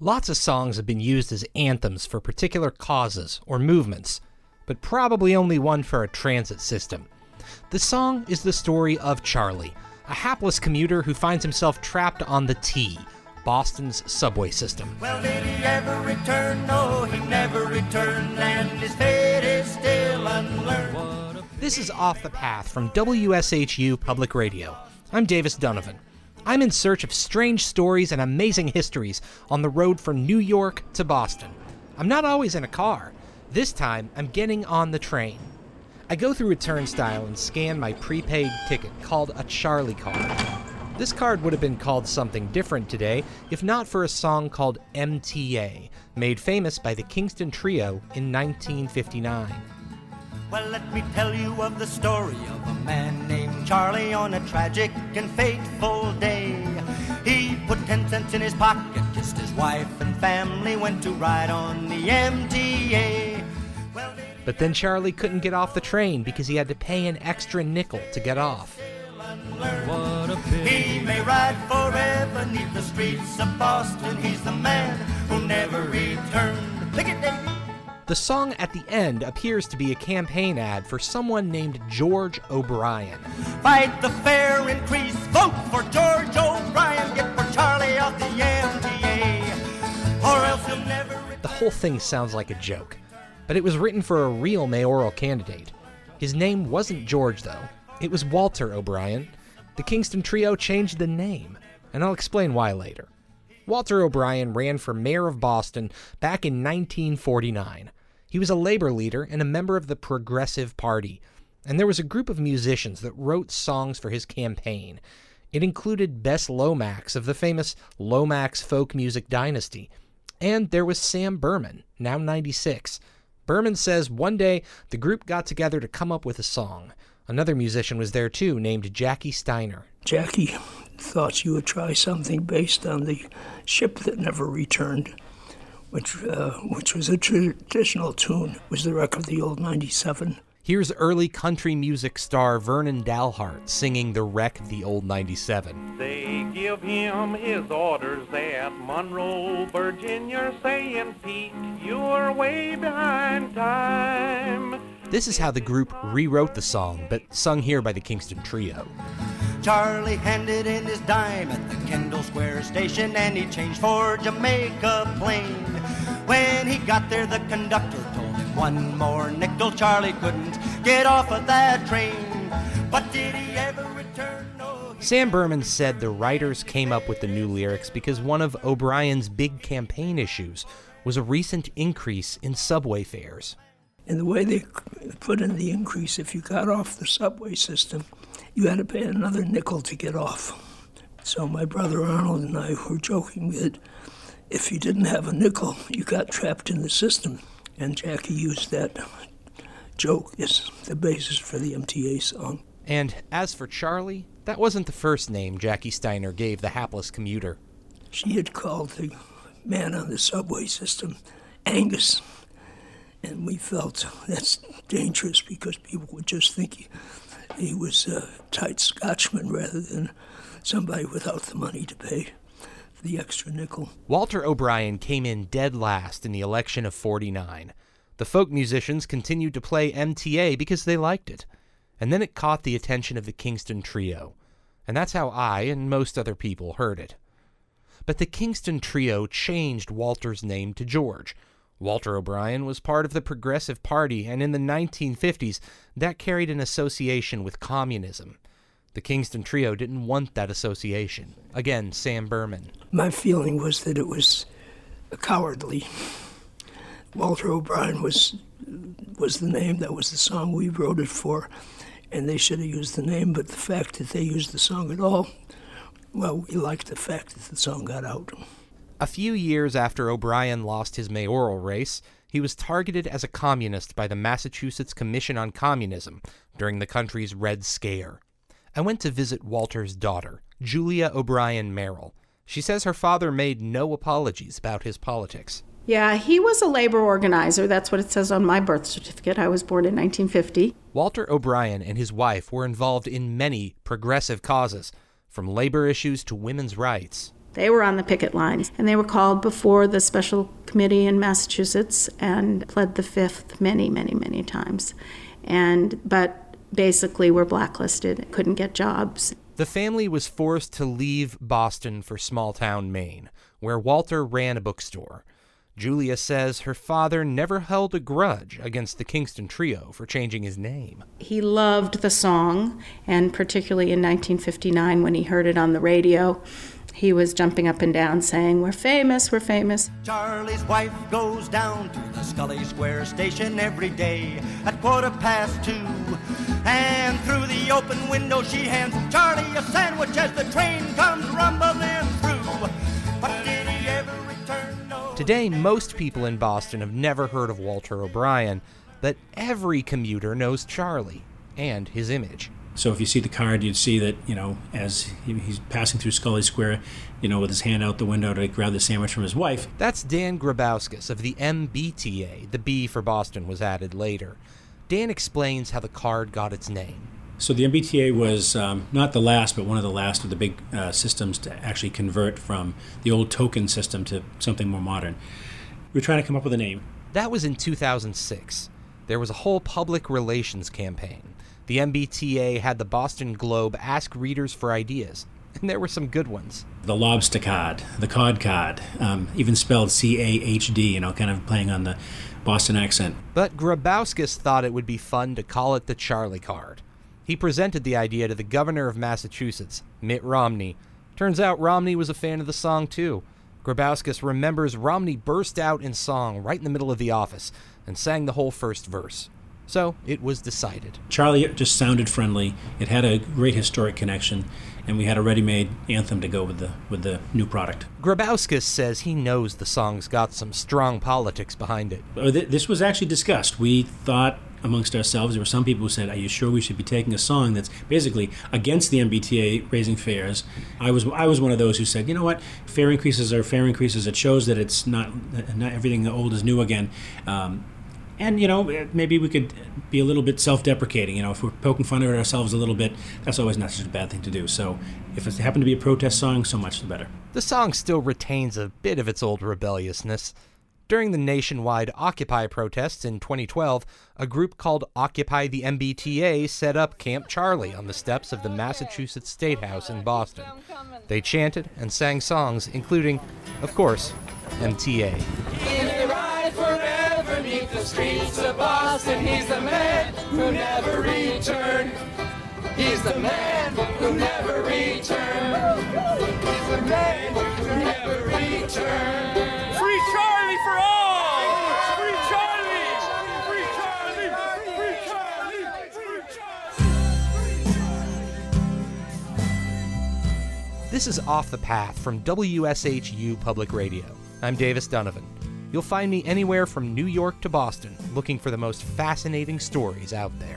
Lots of songs have been used as anthems for particular causes or movements, but probably only one for a transit system. The song is the story of Charlie, a hapless commuter who finds himself trapped on the T, Boston's subway system. Well, did he ever return? No, he never returned, and his fate is still unlearned. This is Off the Path from WSHU Public Radio. I'm Davis Dunavin. I'm in search of strange stories and amazing histories on the road from New York to Boston. I'm not always in a car. This time, I'm getting on the train. I go through a turnstile and scan my prepaid ticket called a Charlie card. This card would have been called something different today if not for a song called MTA, made famous by the Kingston Trio in 1959. Well, let me tell you of the story of a man named Charlie on a tragic and fateful day. He put 10 cents in his pocket, kissed his wife and family, went to ride on the MTA. Well, But then Charlie couldn't get off the train because he had to pay an extra nickel to get off. He may ride forever neath the streets of Boston. He's the man who never returned. Pick it, Davy. The song at the end appears to be a campaign ad for someone named George O'Brien. Fight the fare increase. Vote for George O'Brien. Get for Charlie off the MTA. Or else he'll never. The whole thing sounds like a joke, but it was written for a real mayoral candidate. His name wasn't George, though, it was Walter O'Brien. The Kingston Trio changed the name, and I'll explain why later. Walter O'Brien ran for mayor of Boston back in 1949. He was a labor leader and a member of the Progressive Party, and there was a group of musicians that wrote songs for his campaign. It included Bess Lomax of the famous Lomax folk music dynasty, and there was Sam Berman, now 96. Berman says one day the group got together to come up with a song. Another musician was there too, named Jackie Steiner. Jackie thought you would try something based on the ship that never returned, which uh, which was a traditional tune. Was the wreck of the old 97. Here's early country music star Vernon Dalhart singing The Wreck of the Old 97. They give him his orders at Monroe, Virginia, saying, Pete, you're way behind time. This is how the group rewrote the song, but sung here by the Kingston Trio. Charlie handed in his dime at the Kendall Square station and he changed for Jamaica Plain. When he got there, the conductor told him one more nickel. Charlie couldn't get off of that train. But did he ever return? No. he- Sam Berman said the writers came up with the new lyrics because one of O'Brien's big campaign issues was a recent increase in subway fares. And the way they put in the increase, if you got off the subway system, you had to pay another nickel to get off. So my brother Arnold and I were joking that if you didn't have a nickel, you got trapped in the system. And Jackie used that joke as the basis for the MTA song. And as for Charlie, that wasn't the first name Jackie Steiner gave the hapless commuter. She had called the man on the subway system Angus. And we felt that's dangerous because people would just think he, was a tight Scotchman rather than somebody without the money to pay the extra nickel. Walter O'Brien came in dead last in the election of 49. The folk musicians continued to play MTA because they liked it. And then it caught the attention of the Kingston Trio. And that's how I and most other people heard it. But the Kingston Trio changed Walter's name to George. Walter O'Brien was part of the Progressive Party, and in the 1950s, that carried an association with communism. The Kingston Trio didn't want that association. Again, Sam Berman. My feeling was that it was cowardly. Walter O'Brien was was the name. That was the song we wrote it for, and they should have used the name. But the fact that they used the song at all, well, we liked the fact that the song got out. A few years after O'Brien lost his mayoral race, he was targeted as a communist by the Massachusetts Commission on Communism during the country's Red Scare. I went to visit Walter's daughter, Julia O'Brien Merrill. She says her father made no apologies about his politics. Yeah, he was a labor organizer. That's what it says on my birth certificate. I was born in 1950. Walter O'Brien and his wife were involved in many progressive causes, from labor issues to women's rights. They were on the picket lines, and they were called before the special committee in Massachusetts and pled the fifth many, many, many times. And but basically were blacklisted, couldn't get jobs. The family was forced to leave Boston for small town Maine, where Walter ran a bookstore. Julia says her father never held a grudge against the Kingston Trio for changing his name. He loved the song, and particularly in 1959 when he heard it on the radio, he was jumping up and down saying, We're famous, we're famous. Charlie's wife goes down to the Scollay Square station every day at quarter past two. And through the open window, she hands Charlie a sandwich as the train comes rumbling through. But did he ever return? No. Today, most people in Boston have never heard of Walter O'Brien, but every commuter knows Charlie and his image. So if you see the card, you'd see that you know as he, he's passing through Scollay Square, you know, with his hand out the window to grab the sandwich from his wife. That's Dan Grabauskas of the MBTA. The B for Boston was added later. Dan explains how the card got its name. So the MBTA was um, not the last, but one of the last of the big uh, systems to actually convert from the old token system to something more modern. We were trying to come up with a name. That was in 2006. There was a whole public relations campaign. The MBTA had the Boston Globe ask readers for ideas, and there were some good ones. The lobster card, the cod card, um, even spelled C A H D, you know, kind of playing on the Boston accent. But Grabauskas thought it would be fun to call it the Charlie card. He presented the idea to the governor of Massachusetts, Mitt Romney. Turns out Romney was a fan of the song too. Grabauskas remembers Romney burst out in song right in the middle of the office and sang the whole first verse. So it was decided. Charlie just sounded friendly. It had a great historic connection, and we had a ready-made anthem to go with the with the new product. Grabauskas says he knows the song's got some strong politics behind it. Uh, This was actually discussed. We thought amongst ourselves. There were some people who said, "Are you sure we should be taking a song that's basically against the MBTA raising fares?" I was I was one of those who said, "You know what? Fare increases are fare increases. It shows that it's not not everything old is new again." Um, and you know, maybe we could be a little bit self-deprecating. You know, if we're poking fun at ourselves a little bit, that's always not such a bad thing to do. So, if it happened to be a protest song, so much the better. The song still retains a bit of its old rebelliousness. During the nationwide Occupy protests in 2012, a group called Occupy the MBTA set up Camp Charlie on the steps of the Massachusetts State House in Boston. They chanted and sang songs, including, of course, MTA. He rides forever neath the streets of Boston. He's the man who never returned. He's the man who never returned. He's the man who never returned. Free Charlie for all! Free Charlie! Free Charlie! Free Charlie! Free Charlie! This is Off the Path from WSHU Public Radio. I'm Davis Dunavin. You'll find me anywhere from New York to Boston looking for the most fascinating stories out there.